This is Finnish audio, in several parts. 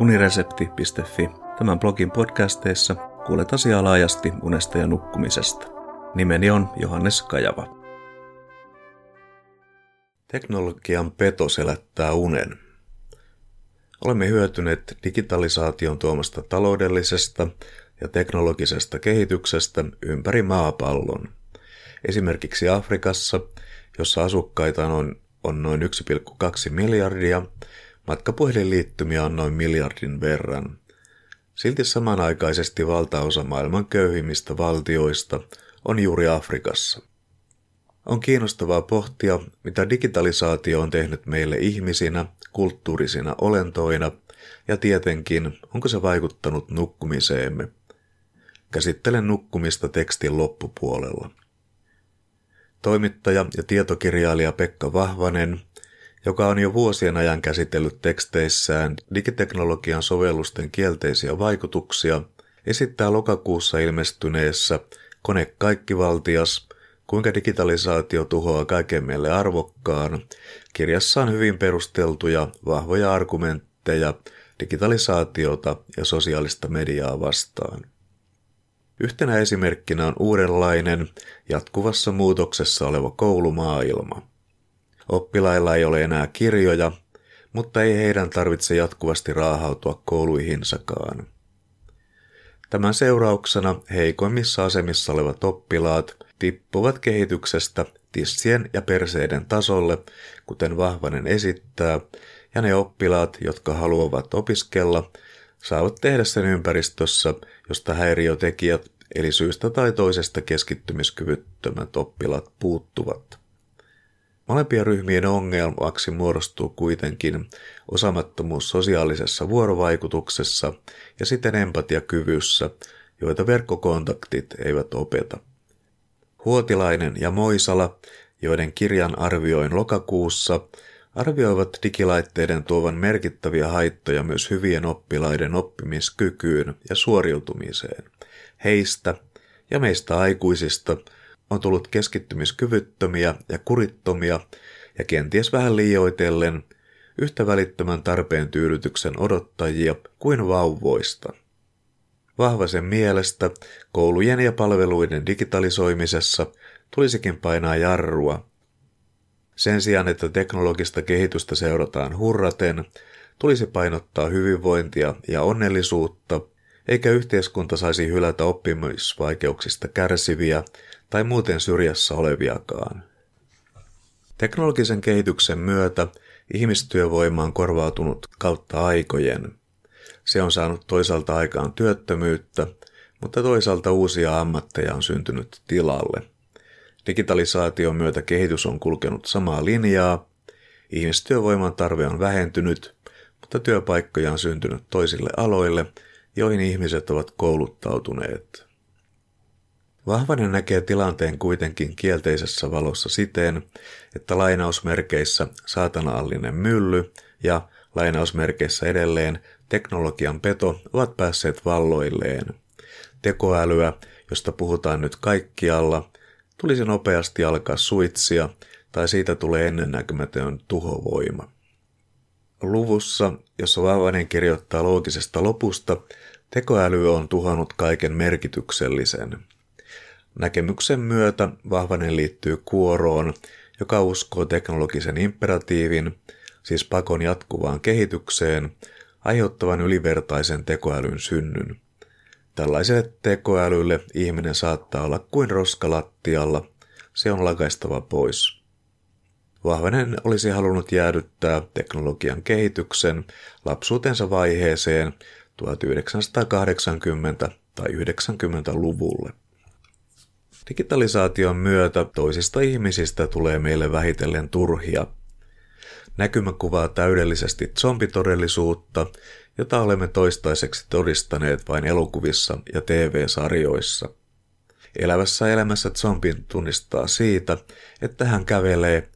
uniresepti.fi. Tämän blogin podcasteissa kuulet asiaa laajasti unesta ja nukkumisesta. Nimeni on Johannes Kajava. Teknologian peto selättää unen. Olemme hyötyneet digitalisaation tuomasta taloudellisesta ja teknologisesta kehityksestä ympäri maapallon. Esimerkiksi Afrikassa, jossa asukkaita on, on noin 1,2 miljardia, matkapuhelinliittymiä on noin miljardin verran. Silti samanaikaisesti valtaosa maailman köyhimmistä valtioista on juuri Afrikassa. On kiinnostavaa pohtia, mitä digitalisaatio on tehnyt meille ihmisinä, kulttuurisina olentoina ja tietenkin, onko se vaikuttanut nukkumiseemme. Käsittelen nukkumista tekstin loppupuolella. Toimittaja ja tietokirjailija Pekka Vahvanen, joka on jo vuosien ajan käsitellyt teksteissään digiteknologian sovellusten kielteisiä vaikutuksia, esittää lokakuussa ilmestyneessä Kone kaikkivaltias, kuinka digitalisaatio tuhoaa kaiken meille arvokkaan, kirjassaan hyvin perusteltuja, vahvoja argumentteja digitalisaatiota ja sosiaalista mediaa vastaan. Yhtenä esimerkkinä on uudenlainen, jatkuvassa muutoksessa oleva koulumaailma. Oppilailla ei ole enää kirjoja, mutta ei heidän tarvitse jatkuvasti raahautua kouluihinsakaan. Tämän seurauksena heikoimmissa asemissa olevat oppilaat tippuvat kehityksestä tissien ja perseiden tasolle, kuten Vahvanen esittää, ja ne oppilaat, jotka haluavat opiskella, saavat tehdä sen ympäristössä, josta häiriötekijät eli syystä tai toisesta keskittymiskyvyttömät oppilaat puuttuvat. Molempien ryhmien ongelmaksi muodostuu kuitenkin osamattomuus sosiaalisessa vuorovaikutuksessa ja siten empatiakyvyssä, joita verkkokontaktit eivät opeta. Huotilainen ja Moisala, joiden kirjan arvioin lokakuussa, arvioivat digilaitteiden tuovan merkittäviä haittoja myös hyvien oppilaiden oppimiskykyyn ja suoriutumiseen. Heistä ja meistä aikuisista on tullut keskittymiskyvyttömiä ja kurittomia ja kenties vähän liioitellen yhtä välittömän tarpeen tyydytyksen odottajia kuin vauvoista. Vahvasen mielestä koulujen ja palveluiden digitalisoimisessa tulisikin painaa jarrua. Sen sijaan, että teknologista kehitystä seurataan hurraten, tulisi painottaa hyvinvointia ja onnellisuutta, eikä yhteiskunta saisi hylätä oppimisvaikeuksista kärsiviä tai muuten syrjässä oleviakaan. Teknologisen kehityksen myötä ihmistyövoima on korvautunut kautta aikojen. Se on saanut toisaalta aikaan työttömyyttä, mutta toisaalta uusia ammatteja on syntynyt tilalle. Digitalisaation myötä kehitys on kulkenut samaa linjaa, ihmistyövoiman tarve on vähentynyt, mutta työpaikkoja on syntynyt toisille aloille, joihin ihmiset ovat kouluttautuneet. Vahvanen näkee tilanteen kuitenkin kielteisessä valossa siten, että lainausmerkeissä saatanaallinen mylly ja lainausmerkeissä edelleen teknologian peto ovat päässeet valloilleen. Tekoälyä, josta puhutaan nyt kaikkialla, tulisi nopeasti alkaa suitsia tai siitä tulee ennennäkemätön tuhovoima. Luvussa, jossa Vahvanen kirjoittaa loogisesta lopusta, tekoäly on tuhannut kaiken merkityksellisen – Näkemyksen myötä Vahvanen liittyy kuoroon, joka uskoo teknologisen imperatiivin, siis pakon jatkuvaan kehitykseen, aiheuttavan ylivertaisen tekoälyn synnyn. Tällaiselle tekoälylle ihminen saattaa olla kuin roskalattialla, se on lakaistava pois. Vahvanen olisi halunnut jäädyttää teknologian kehityksen lapsuutensa vaiheeseen 1980- tai 90-luvulle. Digitalisaation myötä toisista ihmisistä tulee meille vähitellen turhia. Näkymä kuvaa täydellisesti zombitodellisuutta, jota olemme toistaiseksi todistaneet vain elokuvissa ja TV-sarjoissa. Elävässä elämässä zombin tunnistaa siitä, että hän kävelee,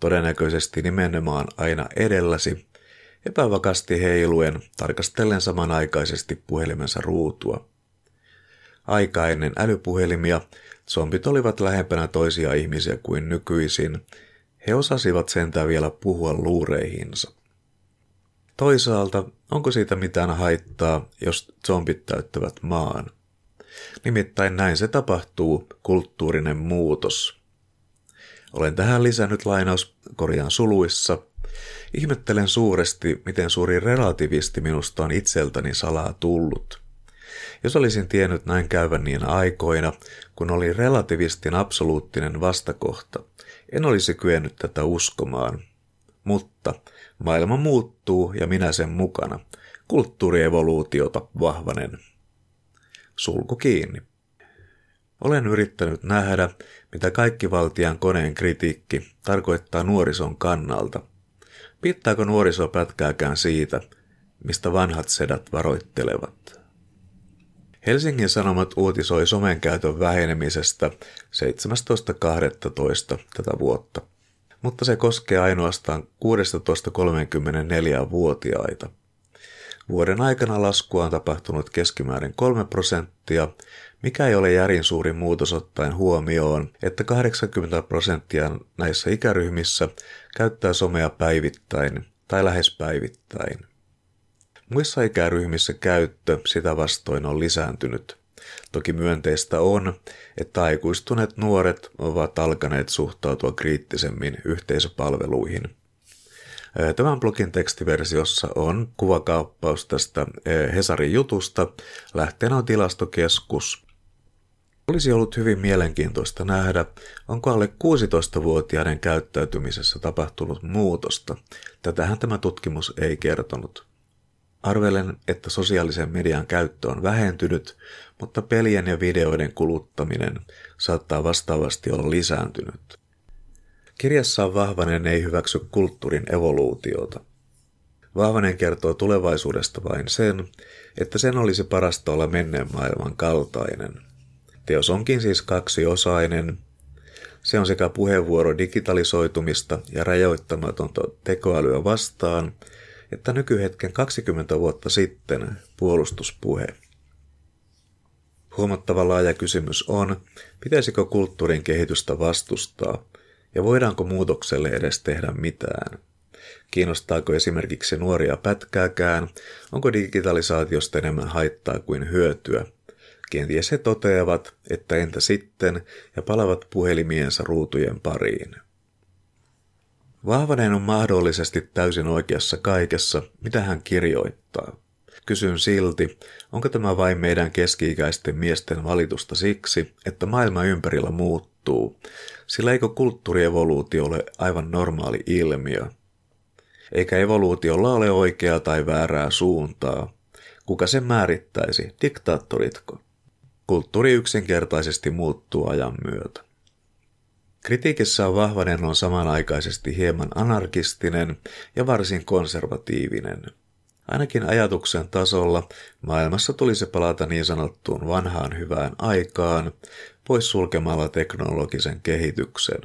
todennäköisesti nimenomaan aina edelläsi, epävakasti heiluen tarkastellen samanaikaisesti puhelimensa ruutua. Aika ennen älypuhelimia Zombit olivat lähempänä toisia ihmisiä kuin nykyisin. He osasivat sentään vielä puhua luureihinsa. Toisaalta, onko siitä mitään haittaa, jos zombit täyttävät maan? Nimittäin näin se tapahtuu, kulttuurinen muutos. Olen tähän lisännyt lainaus korjaan suluissa. Ihmettelen suuresti, miten suuri relativisti minusta on itseltäni salaa tullut. Jos olisin tiennyt näin käyvän niin aikoina, kun oli relativistin absoluuttinen vastakohta, en olisi kyennyt tätä uskomaan. Mutta maailma muuttuu ja minä sen mukana. Kulttuurievoluutiota vahvanen. Sulku kiinni. Olen yrittänyt nähdä, mitä kaikki valtian koneen kritiikki tarkoittaa nuorison kannalta. Pittääkö nuoriso pätkääkään siitä, mistä vanhat sedät varoittelevat? Helsingin Sanomat uutisoi somen käytön vähenemisestä 17.12. tätä vuotta, mutta se koskee ainoastaan 16-34-vuotiaita. Vuoden aikana laskua on tapahtunut keskimäärin 3 prosenttia, mikä ei ole järin suuri muutos ottaen huomioon, että 80 prosenttia näissä ikäryhmissä käyttää somea päivittäin tai lähes päivittäin. Muissa ikäryhmissä käyttö sitä vastoin on lisääntynyt. Toki myönteistä on, että aikuistuneet nuoret ovat alkaneet suhtautua kriittisemmin yhteisöpalveluihin. Tämän blogin tekstiversiossa on kuvakauppaus tästä Hesarin jutusta. Lähteenä on tilastokeskus. Olisi ollut hyvin mielenkiintoista nähdä, onko alle 16-vuotiaiden käyttäytymisessä tapahtunut muutosta. Tätähän tämä tutkimus ei kertonut. Arvelen, että sosiaalisen median käyttö on vähentynyt, mutta pelien ja videoiden kuluttaminen saattaa vastaavasti olla lisääntynyt. Kirjassaan Vahvanen ei hyväksy kulttuurin evoluutiota. Vahvanen kertoo tulevaisuudesta vain sen, että sen olisi parasta olla menneen maailman kaltainen. Teos onkin siis kaksiosainen. Se on sekä puheenvuoro digitalisoitumista ja rajoittamatonta tekoälyä vastaan – että nykyhetken 20 vuotta sitten puolustuspuhe. Huomattava laaja kysymys on, pitäisikö kulttuurin kehitystä vastustaa ja voidaanko muutokselle edes tehdä mitään. Kiinnostaako esimerkiksi nuoria pätkääkään, onko digitalisaatiosta enemmän haittaa kuin hyötyä. Kenties he toteavat, että entä sitten, ja palavat puhelimiensa ruutujen pariin. Vahvanen on mahdollisesti täysin oikeassa kaikessa, mitä hän kirjoittaa. Kysyn silti, onko tämä vain meidän keski-ikäisten miesten valitusta siksi, että maailma ympärillä muuttuu, sillä eikö kulttuurievoluutio ole aivan normaali ilmiö? Eikä evoluutiolla ole oikeaa tai väärää suuntaa. Kuka sen määrittäisi, diktaattoritko? Kulttuuri yksinkertaisesti muuttuu ajan myötä. Kritiikissä Vahvanen on samanaikaisesti hieman anarkistinen ja varsin konservatiivinen. Ainakin ajatuksen tasolla maailmassa tulisi palata niin sanottuun vanhaan hyvään aikaan, pois sulkemalla teknologisen kehityksen.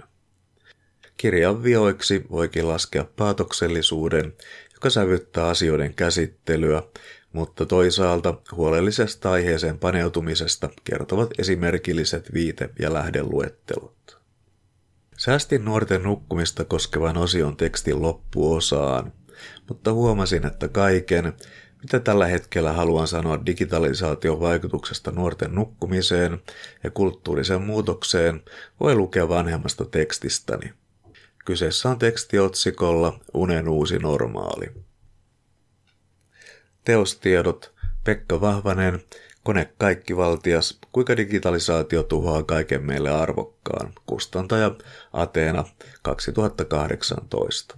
Kirjan vioiksi voikin laskea paatoksellisuuden, joka sävyttää asioiden käsittelyä, mutta toisaalta huolellisesta aiheeseen paneutumisesta kertovat esimerkilliset viite- ja lähdeluettelut. Säästin nuorten nukkumista koskevan osion tekstin loppuosaan, mutta huomasin, että kaiken, mitä tällä hetkellä haluan sanoa digitalisaation vaikutuksesta nuorten nukkumiseen ja kulttuuriseen muutokseen, voi lukea vanhemmasta tekstistäni. Kyseessä on teksti otsikolla Unen uusi normaali. Teostiedot Pekka Vahvanen, Kone valtias, kuinka digitalisaatio tuhoaa kaiken meille arvokkaan. Kustantaja Ateena 2018.